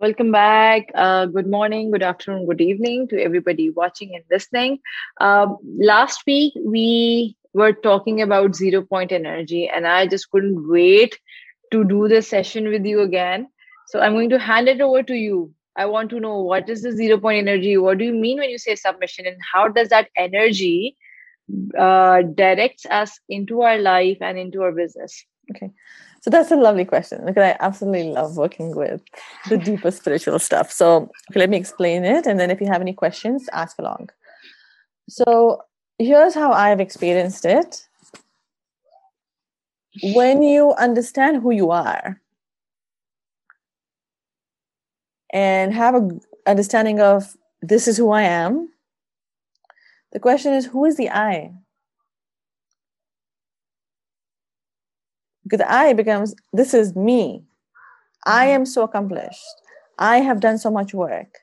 Welcome back. Uh, good morning, good afternoon, good evening to everybody watching and listening. Um, last week, we were talking about zero point energy, and I just couldn't wait to do this session with you again. So I'm going to hand it over to you. I want to know what is the zero point energy? What do you mean when you say submission, and how does that energy uh, directs us into our life and into our business? Okay. So that's a lovely question because I absolutely love working with the deeper spiritual stuff. So okay, let me explain it. And then if you have any questions, ask along. So here's how I've experienced it. When you understand who you are and have an understanding of this is who I am, the question is who is the I? Because I becomes this is me. I mm-hmm. am so accomplished. I have done so much work.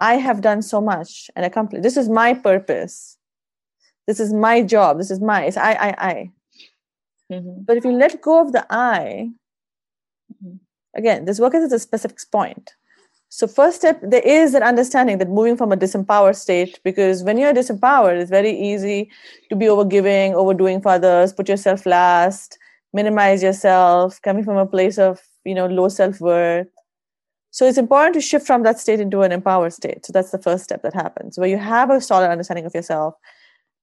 I have done so much and accomplished. This is my purpose. This is my job. This is my. It's I, I, I. Mm-hmm. But if you let go of the I, mm-hmm. again, this work is at a specific point. So first step, there is that understanding that moving from a disempowered state, because when you're disempowered, it's very easy to be overgiving, overdoing for others, put yourself last, minimize yourself coming from a place of you know low self-worth. So it's important to shift from that state into an empowered state. So that's the first step that happens. Where you have a solid understanding of yourself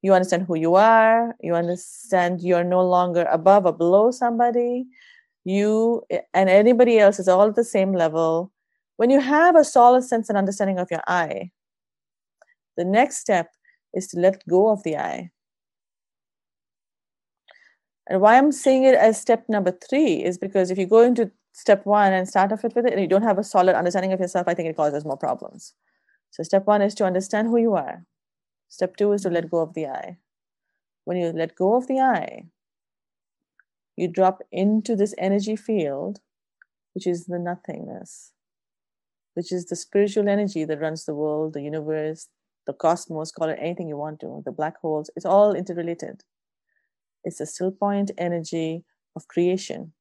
you understand who you are you understand you're no longer above or below somebody. You and anybody else is all at the same level. When you have a solid sense and understanding of your I the next step is to let go of the I and why I'm saying it as step number three is because if you go into step one and start off with it and you don't have a solid understanding of yourself, I think it causes more problems. So step one is to understand who you are. Step two is to let go of the I. When you let go of the I, you drop into this energy field, which is the nothingness, which is the spiritual energy that runs the world, the universe, the cosmos, call it anything you want to, the black holes. It's all interrelated. It's a still point energy of creation.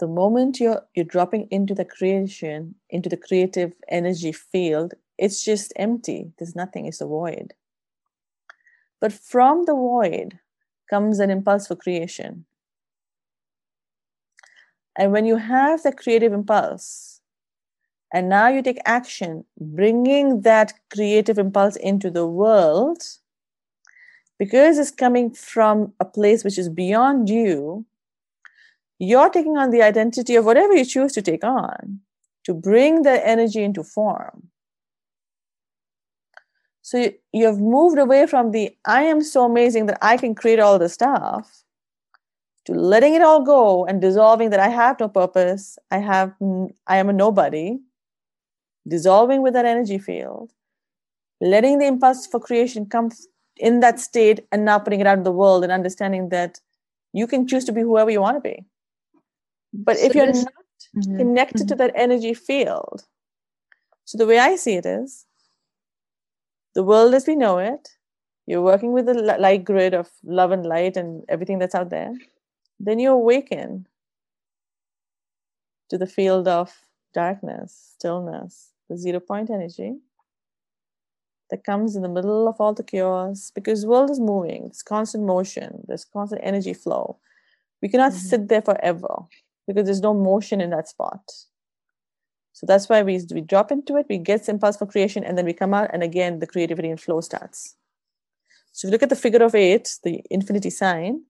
The moment you're you're dropping into the creation, into the creative energy field, it's just empty. There's nothing, it's a void. But from the void comes an impulse for creation. And when you have the creative impulse, and now you take action, bringing that creative impulse into the world, because it's coming from a place which is beyond you, you're taking on the identity of whatever you choose to take on to bring the energy into form. So you, you have moved away from the I am so amazing that I can create all the stuff to letting it all go and dissolving that I have no purpose, I have I am a nobody, dissolving with that energy field, letting the impulse for creation come in that state and now putting it out in the world and understanding that you can choose to be whoever you want to be. But so if you're not mm-hmm. connected mm-hmm. to that energy field, so the way I see it is the world as we know it, you're working with the light grid of love and light and everything that's out there, then you awaken to the field of darkness, stillness, the zero point energy that comes in the middle of all the chaos because the world is moving it's constant motion there's constant energy flow we cannot mm-hmm. sit there forever because there's no motion in that spot so that's why we, we drop into it we get impulse for creation and then we come out and again the creativity and flow starts so if you look at the figure of eight the infinity sign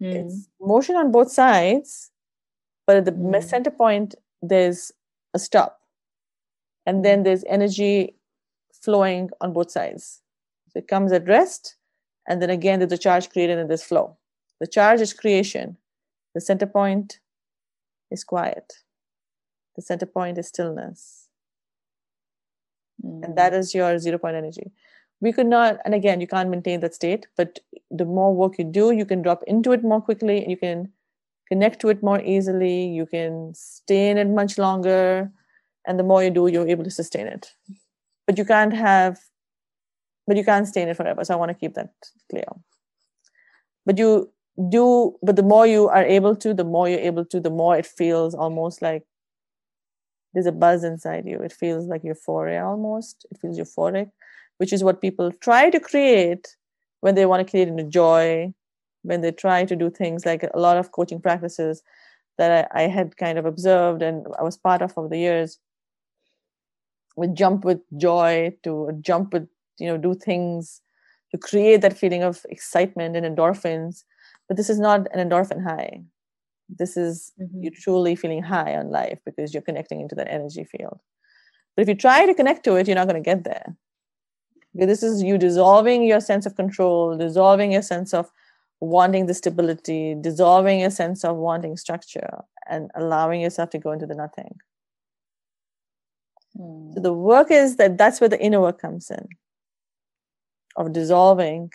mm. it's motion on both sides but at the mm. center point there's a stop and then mm. there's energy flowing on both sides. So it comes at rest, and then again there's a charge created in this flow. The charge is creation. The center point is quiet. The center point is stillness. Mm. And that is your zero point energy. We could not, and again, you can't maintain that state, but the more work you do, you can drop into it more quickly and you can connect to it more easily. You can stay in it much longer. And the more you do, you're able to sustain it but you can't have but you can't stay in it forever so i want to keep that clear but you do but the more you are able to the more you're able to the more it feels almost like there's a buzz inside you. It feels like euphoria almost. It feels euphoric, which is what people try to create when they want to create into joy, when they try to do things like a lot of coaching practices that I, I had kind of observed and I was part of over the years jump with joy to jump with you know do things to create that feeling of excitement and endorphins. But this is not an endorphin high. This is mm-hmm. you truly feeling high on life because you're connecting into that energy field. But if you try to connect to it you're not going to get there. Because this is you dissolving your sense of control dissolving your sense of wanting the stability dissolving your sense of wanting structure and allowing yourself to go into the nothing so the work is that that's where the inner work comes in of dissolving,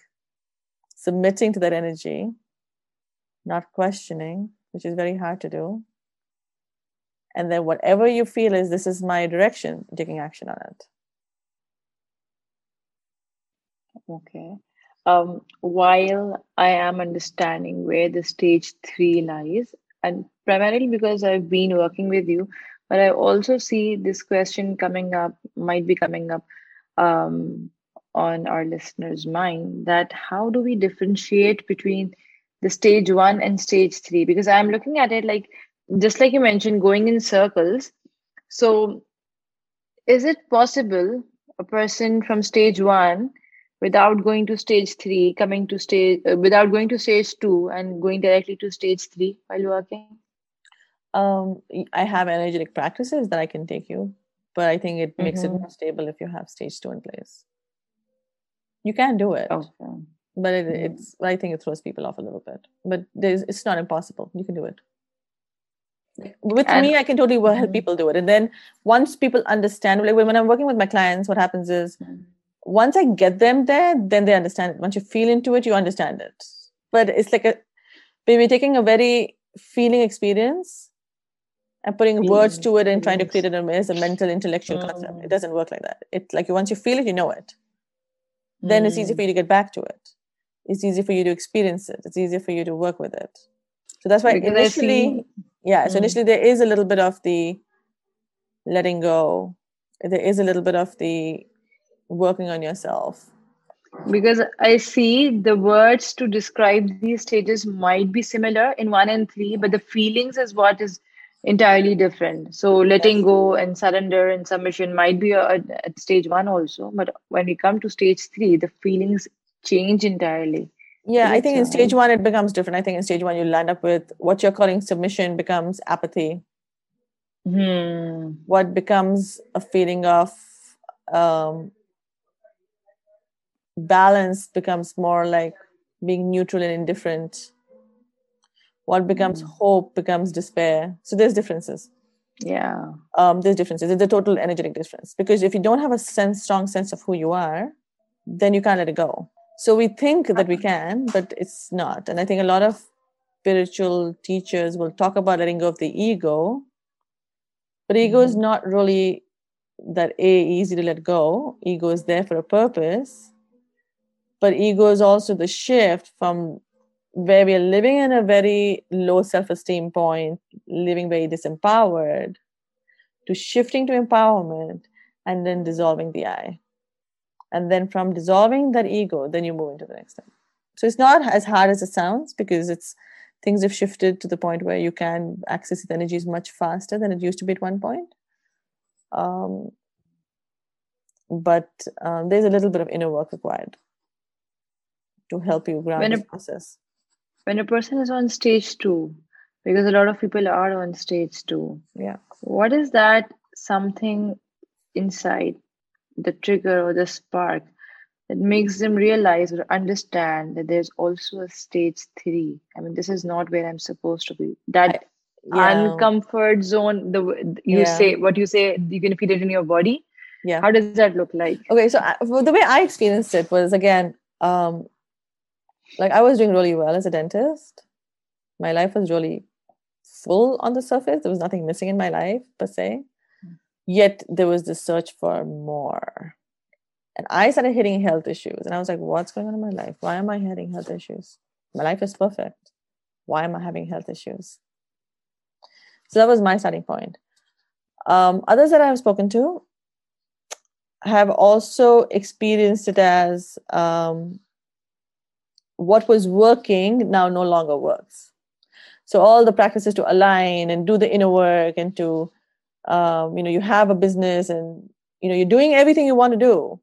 submitting to that energy, not questioning, which is very hard to do. And then whatever you feel is this is my direction, taking action on it. Okay. Um, while I am understanding where the stage three lies, and primarily because I've been working with you, but I also see this question coming up, might be coming up um, on our listeners' mind that how do we differentiate between the stage one and stage three? Because I'm looking at it like, just like you mentioned, going in circles. So, is it possible a person from stage one without going to stage three coming to stage uh, without going to stage two and going directly to stage three while working um, I have energetic practices that I can take you, but I think it makes mm-hmm. it more stable if you have stage two in place. You can do it, okay. but it, mm-hmm. it's I think it throws people off a little bit. But it's not impossible. You can do it. With and, me, I can totally help mm-hmm. people do it. And then once people understand, like when I'm working with my clients, what happens is mm-hmm. once I get them there, then they understand it. Once you feel into it, you understand it. But it's like a maybe taking a very feeling experience and putting words to it and trying to create it as a mental intellectual concept it oh. doesn't work like that. It's like once you feel it you know it. Then it's easy hmm. for you to get back to it. It's easy for you to experience it. It's easier for you to work with it. So that's why because initially yeah so hmm. initially there is a little bit of the letting go. There is a little bit of the working on yourself. Because i see the words to describe these stages might be similar in 1 and 3 but the feelings is what is entirely different. So letting go and surrender and submission might be a, at stage one also, but when you come to stage three, the feelings change entirely. Yeah, I think in stage one it becomes different. I think in stage one you land up with what you're calling submission becomes apathy. Hmm. What becomes a feeling of um, balance becomes more like being neutral and indifferent what becomes mm. hope becomes despair. So there's differences. Yeah. Um, there's differences. It's a total energetic difference. Because if you don't have a sense strong sense of who you are then you can't let it go. So we think that we can but it's not. And i think a lot of spiritual teachers will talk about letting go of the ego. But ego is mm-hmm. not really that a easy to let go. Ego is there for a purpose. But ego is also the shift from where we are living in a very low self-esteem point living very disempowered to shifting to empowerment and then dissolving the i. And then from dissolving that ego then you move into the next step. So it's not as hard as it sounds because it's things have shifted to the point where you can access the energies much faster than it used to be at one point. Um, but um, there's a little bit of inner work required to help you ground the process when a person is on stage two, because a lot of people are on stage two, yeah, what is that something inside the trigger or the spark that makes them realize or understand that there's also a stage three? I mean, this is not where I'm supposed to be. That yeah. uncomfort zone, the you yeah. say what you say, you can feel it in your body. Yeah. How does that look like? Okay, so I, the way I experienced it was again, um, like I was doing really well as a dentist. My life was really full on the surface. There was nothing missing in my life per se. Yet there was this search for more. And I started hitting health issues. And I was like, what's going on in my life? Why am I having health issues? My life is perfect. Why am I having health issues? So that was my starting point. Um, others that I have spoken to have also experienced it as um, what was working now no longer works. So all the practices to align and do the inner work and to, um, you know, you have a business and you know you're doing everything you want to do,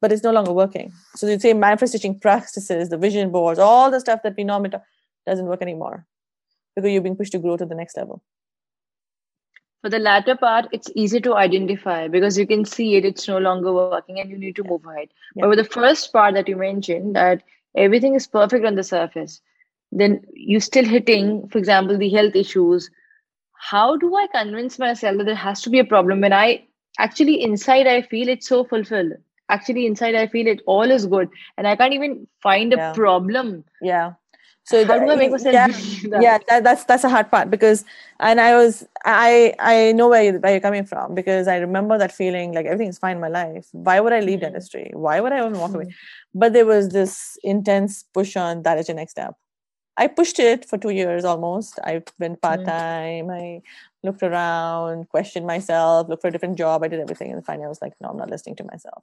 but it's no longer working. So you'd say manifestation practices, the vision boards, all the stuff that we normally talk, doesn't work anymore because you're being pushed to grow to the next level. For the latter part, it's easy to identify because you can see it, it's no longer working and you need to move ahead. Yeah. But with the first part that you mentioned, that everything is perfect on the surface, then you're still hitting, for example, the health issues. How do I convince myself that there has to be a problem when I actually inside I feel it's so fulfilled? Actually, inside I feel it all is good and I can't even find a yeah. problem. Yeah so how do I make myself yeah, that? yeah that, that's that's a hard part because and i was i i know where, you, where you're coming from because i remember that feeling like everything's fine in my life. Why would i leave mm-hmm. dentistry why would i even walk mm-hmm. away but there was this intense push on that is your next step. I pushed it for two years almost. I went part-time. Mm-hmm. i looked around questioned myself looked for a different job. I did everything. And finally i was like no i'm not listening to myself.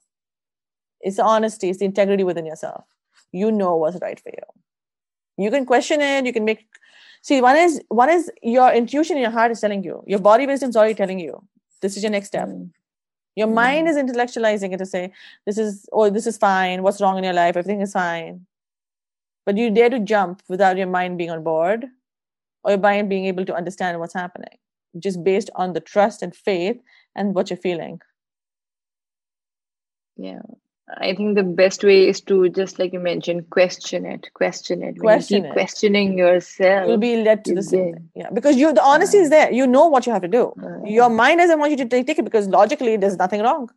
It's the honesty. It's the integrity within yourself. You know what's right for you you can question it you can make see one is one is your intuition in your heart is telling you your body wisdom is already telling you this is your next step mm. your mm. mind is intellectualizing it to say this is oh this is fine what's wrong in your life everything is fine but you dare to jump without your mind being on board or your mind being able to understand what's happening just based on the trust and faith and what you're feeling yeah I think the best way is to just like you mentioned, question it, question it. Question you it. questioning yourself. You'll be led to the same. Yeah, because you the honesty uh, is there. You know what you have to do. Uh, Your mind doesn't want you to take, take it because logically there's nothing wrong.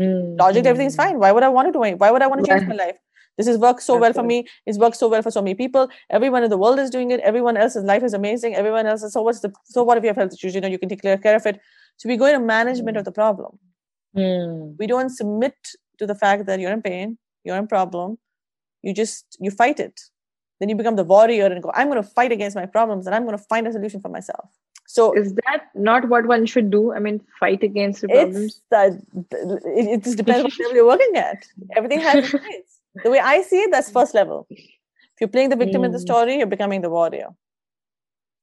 Mm, logically everything's fine. Why would I want to do it? Why would I want to change my life? This has worked so well for me. It's worked so well for so many people. Everyone in the world is doing it. Everyone else's life is amazing. Everyone else is so what's the so what if you have health issues? You know, you can take care of it. So we go into management mm. of the problem. Mm. We don't submit to the fact that you're in pain, you're in problem, you just you fight it. Then you become the warrior and go, I'm going to fight against my problems and I'm going to find a solution for myself. So is that not what one should do? I mean, fight against the problems. That it, it just depends what level you're working at. Everything has its The way I see it, that's first level. If you're playing the victim mm. in the hmm. story, you're becoming the warrior.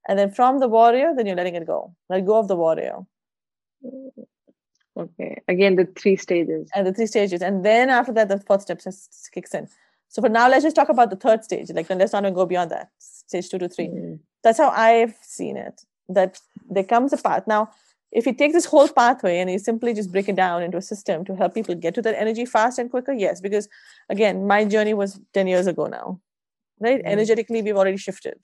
And then from the warrior, then you're letting it go. Let go of the warrior. Okay. Again, the three stages. And the three stages. And then after that, the fourth step just kicks in. So for now, let's just talk about the third stage. Like, let's not even go beyond that. Stage two to three. Mm. That's how I've seen it. That there comes a path. Now, if you take this whole pathway and you simply just break it down into a system to help people get to that energy fast and quicker, yes. Because again, my journey was 10 years ago now. Right? Mm. Energetically, we've already shifted.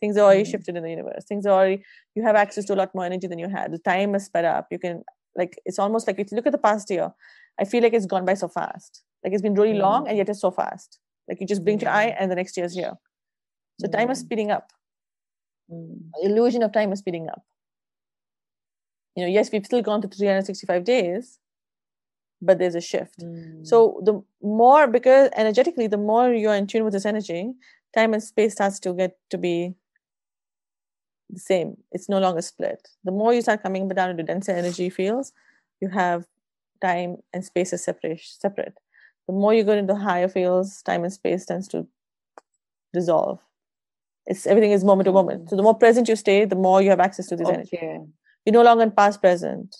Things are already mm. shifted in the universe. Things are already, you have access to a lot more energy than you had. The time is sped up. You can like it's almost like if you look at the past year i feel like it's gone by so fast like it's been really mm. long and yet it's so fast like you just blink mm. your eye and the next year's here so mm. time is speeding up mm. illusion of time is speeding up you know yes we've still gone to 365 days but there's a shift mm. so the more because energetically the more you're in tune with this energy time and space starts to get to be the same. It's no longer split. The more you start coming down into denser energy fields, you have time and space is separate. Separate. The more you go into higher fields, time and space tends to dissolve. It's everything is moment to moment. So the more present you stay, the more you have access to this okay. energy. You're no longer in past, present,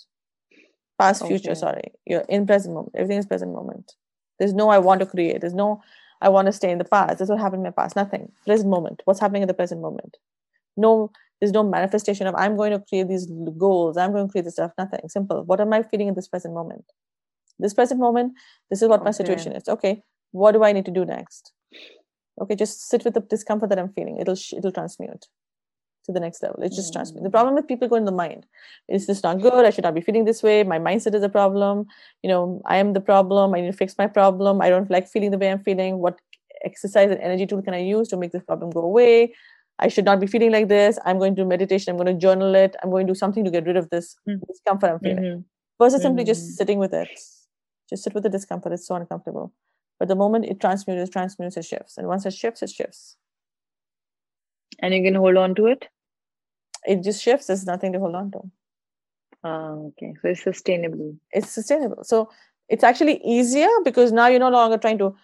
past, okay. future. Sorry, you're in present moment. Everything is present moment. There's no I want to create. There's no I want to stay in the past. That's what happened in my past. Nothing. Present moment. What's happening in the present moment? No there's no manifestation of i'm going to create these goals i'm going to create this stuff nothing simple. What am i feeling in this present moment? This present moment this is what okay. my situation is. Okay what do i need to do next? Okay just sit with the discomfort that i'm feeling. It'll it'll transmute to the next level. It's just mm. transmute. The problem with people go in the mind. Is this not good? I should not be feeling this way. My mindset is a problem. You know i am the problem. I need to fix my problem. I don't like feeling the way i'm feeling. What exercise and energy tool can i use to make this problem go away I should not be feeling like this. I'm going to do meditation. I'm going to journal it. I'm going to do something to get rid of this mm-hmm. discomfort I'm feeling. Mm-hmm. Versus mm-hmm. simply just mm-hmm. sitting with it. Just sit with the discomfort. It's so uncomfortable. But the moment it transmutes, it transmutes, it shifts. And once it shifts, it shifts. And you can hold on to it? It just shifts. There's nothing to hold on to. Oh, okay. So it's sustainable. It's sustainable. So it's actually easier because now you're no longer trying to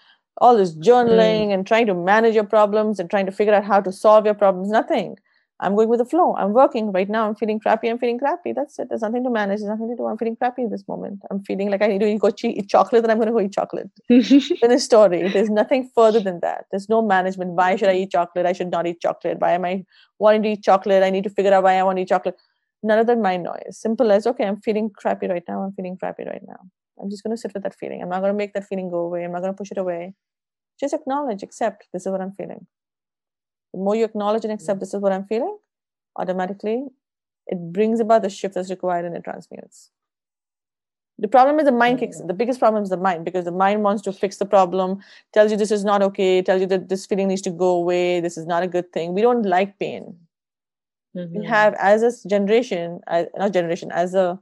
all this journaling mm. and trying to manage your problems and trying to figure out how to solve your problems. Nothing. I'm going with the flow. I'm working right now. I'm feeling crappy. I'm feeling crappy. That's it. There's nothing to manage. There's nothing to do. I'm feeling crappy in this moment. I'm feeling like I need to go eat chocolate, then I'm going to go eat chocolate. Finish story. There's nothing further than that. There's no management. Why should I eat chocolate? I should not eat chocolate. Why am I wanting to eat chocolate? I need to figure out why I want to eat chocolate. None of that mind noise. Simple as okay, I'm feeling crappy right now. I'm feeling crappy right now. I'm just going to sit with that feeling. I'm not going to make that feeling go away. I'm not going to push it away. Just acknowledge, accept. This is what I'm feeling. The more you acknowledge and accept, this is what I'm feeling automatically, it brings about the shift that's required and it transmutes. The problem is the mind kicks mm. in. The biggest problem is the mind because the mind wants to fix the problem, tells you this is not okay, tells you that this feeling needs to go away, this is not a good thing. We don't like pain. Mm-hmm. We have, as a generation, as, not generation, as a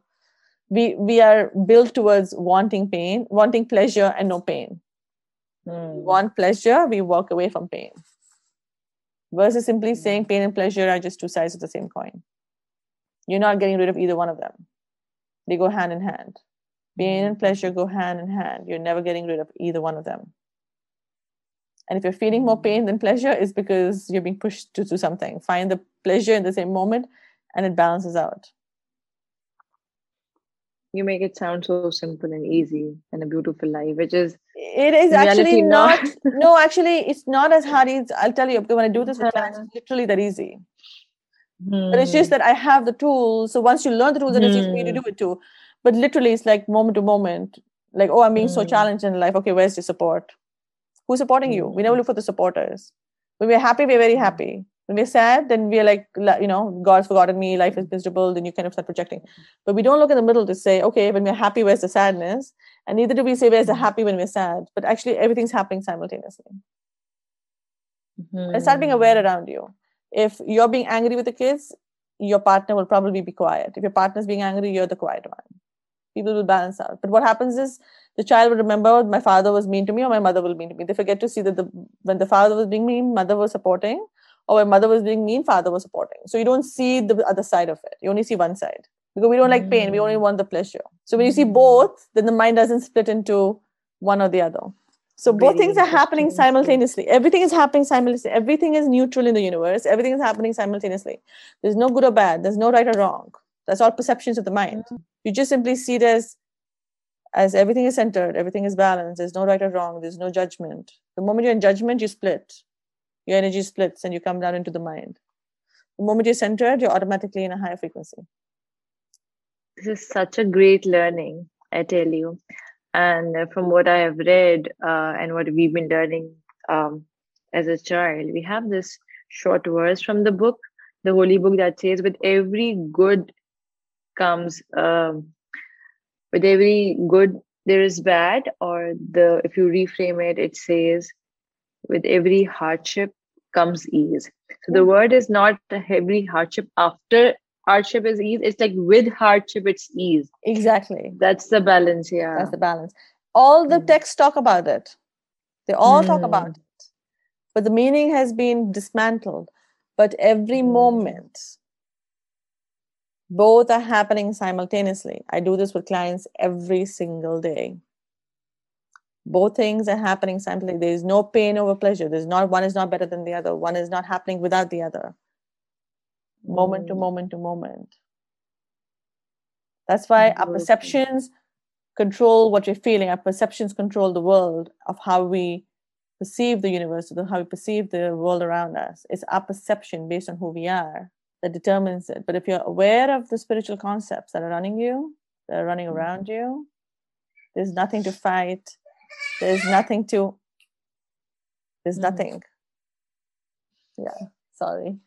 we we are built towards wanting pain, wanting pleasure and no pain. Mm. We want pleasure, we walk away from pain versus simply saying pain and pleasure are just two sides of the same coin. You're not getting rid of either one of them. They go hand in hand. Pain and pleasure go hand in hand. You're never getting rid of either one of them. And if you're feeling more pain than pleasure, it's because you're being pushed to do something. Find the pleasure in the same moment and it balances out. You make it sound so simple and easy and a beautiful life, which is it is actually not, no actually it's not as hard as i'll tell you when i do this with clients it's literally that easy. Hmm. but it's just that i have the tools so once you learn the tools then it's easy for you to do hmm. it too. But literally it's like moment to moment like oh i'm being so hmm. challenged in life. Okay where's the support? Who's supporting you? We never look for the supporters. When we're happy we're very happy when we're sad then we're like you know god's forgotten me life is miserable then you kind of start projecting. But we don't look in the middle to say okay when we're happy where's the sadness? And neither do we say where's the happy when we're sad but actually everything's happening simultaneously. Mm-hmm. and start being aware hmm. around you. If you're being angry with the kids your partner will probably be quiet. If your partner's being angry you're the quiet one. People will balance out. But what happens is the child will remember my father was mean to me or my mother will be mean to me. They forget to see that the when the father was being mean mother was supporting or when mother was being mean father was supporting. So you don't see the other side of it. You only see one side. Because we don't like pain. We only mm. want the pleasure. So when you see both then the mind doesn't split into one or the other. So both things are happening simultaneously. Everything is happening simultaneously. Everything is neutral in the universe. Everything is happening simultaneously. There's no good or bad. There's no right or wrong. That's all perceptions of the mind. Mm. you just simply see it as as everything is centered. Everything is balanced. There's no right or wrong. There's no judgment. The moment you're in judgment you split your energy splits and you come down into the mind the moment you're centered you're automatically in a higher frequency this is such a great learning, I tell you. And from what I have read uh, and what we've been learning um, as a child, we have this short verse from the book, the holy book that says, "With every good comes, um, with every good there is bad." Or the if you reframe it, it says, "With every hardship comes ease." So the word is not every hardship. After hardship is ease it's like with hardship it's ease. Exactly. That's the balance yeah. That's the balance. All the mm. texts talk about it. They all mm. talk about it. But the meaning has been dismantled. But every mm. moment both are happening simultaneously. I do this with clients every single day both things are happening simultaneously there is no pain over pleasure there's not one is not better than the other one is not happening without the other moment to mm. moment to moment. That's why our perceptions control what we're feeling. Our perceptions control the world of how we perceive the universe, how we perceive the world around us. It's our perception based on who we are that determines it. But if you're aware of the spiritual concepts that are running you, that are running mm-hmm. around you, there's nothing to fight. There's nothing to. There's mm. nothing. Yeah, sorry.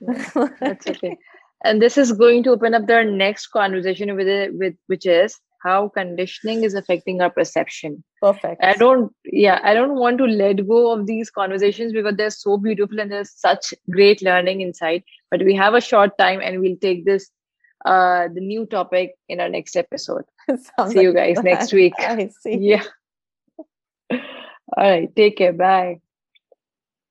That's okay. And this is going to open up their next conversation with it, with which is how conditioning is affecting our perception. Perfect. I don't, yeah, I don't want to let go of these conversations because they're so beautiful and there's such great learning inside. But we have a short time and we'll take this, uh, the new topic in our next episode. see you guys next week. I see. Yeah. All right. Take care. Bye.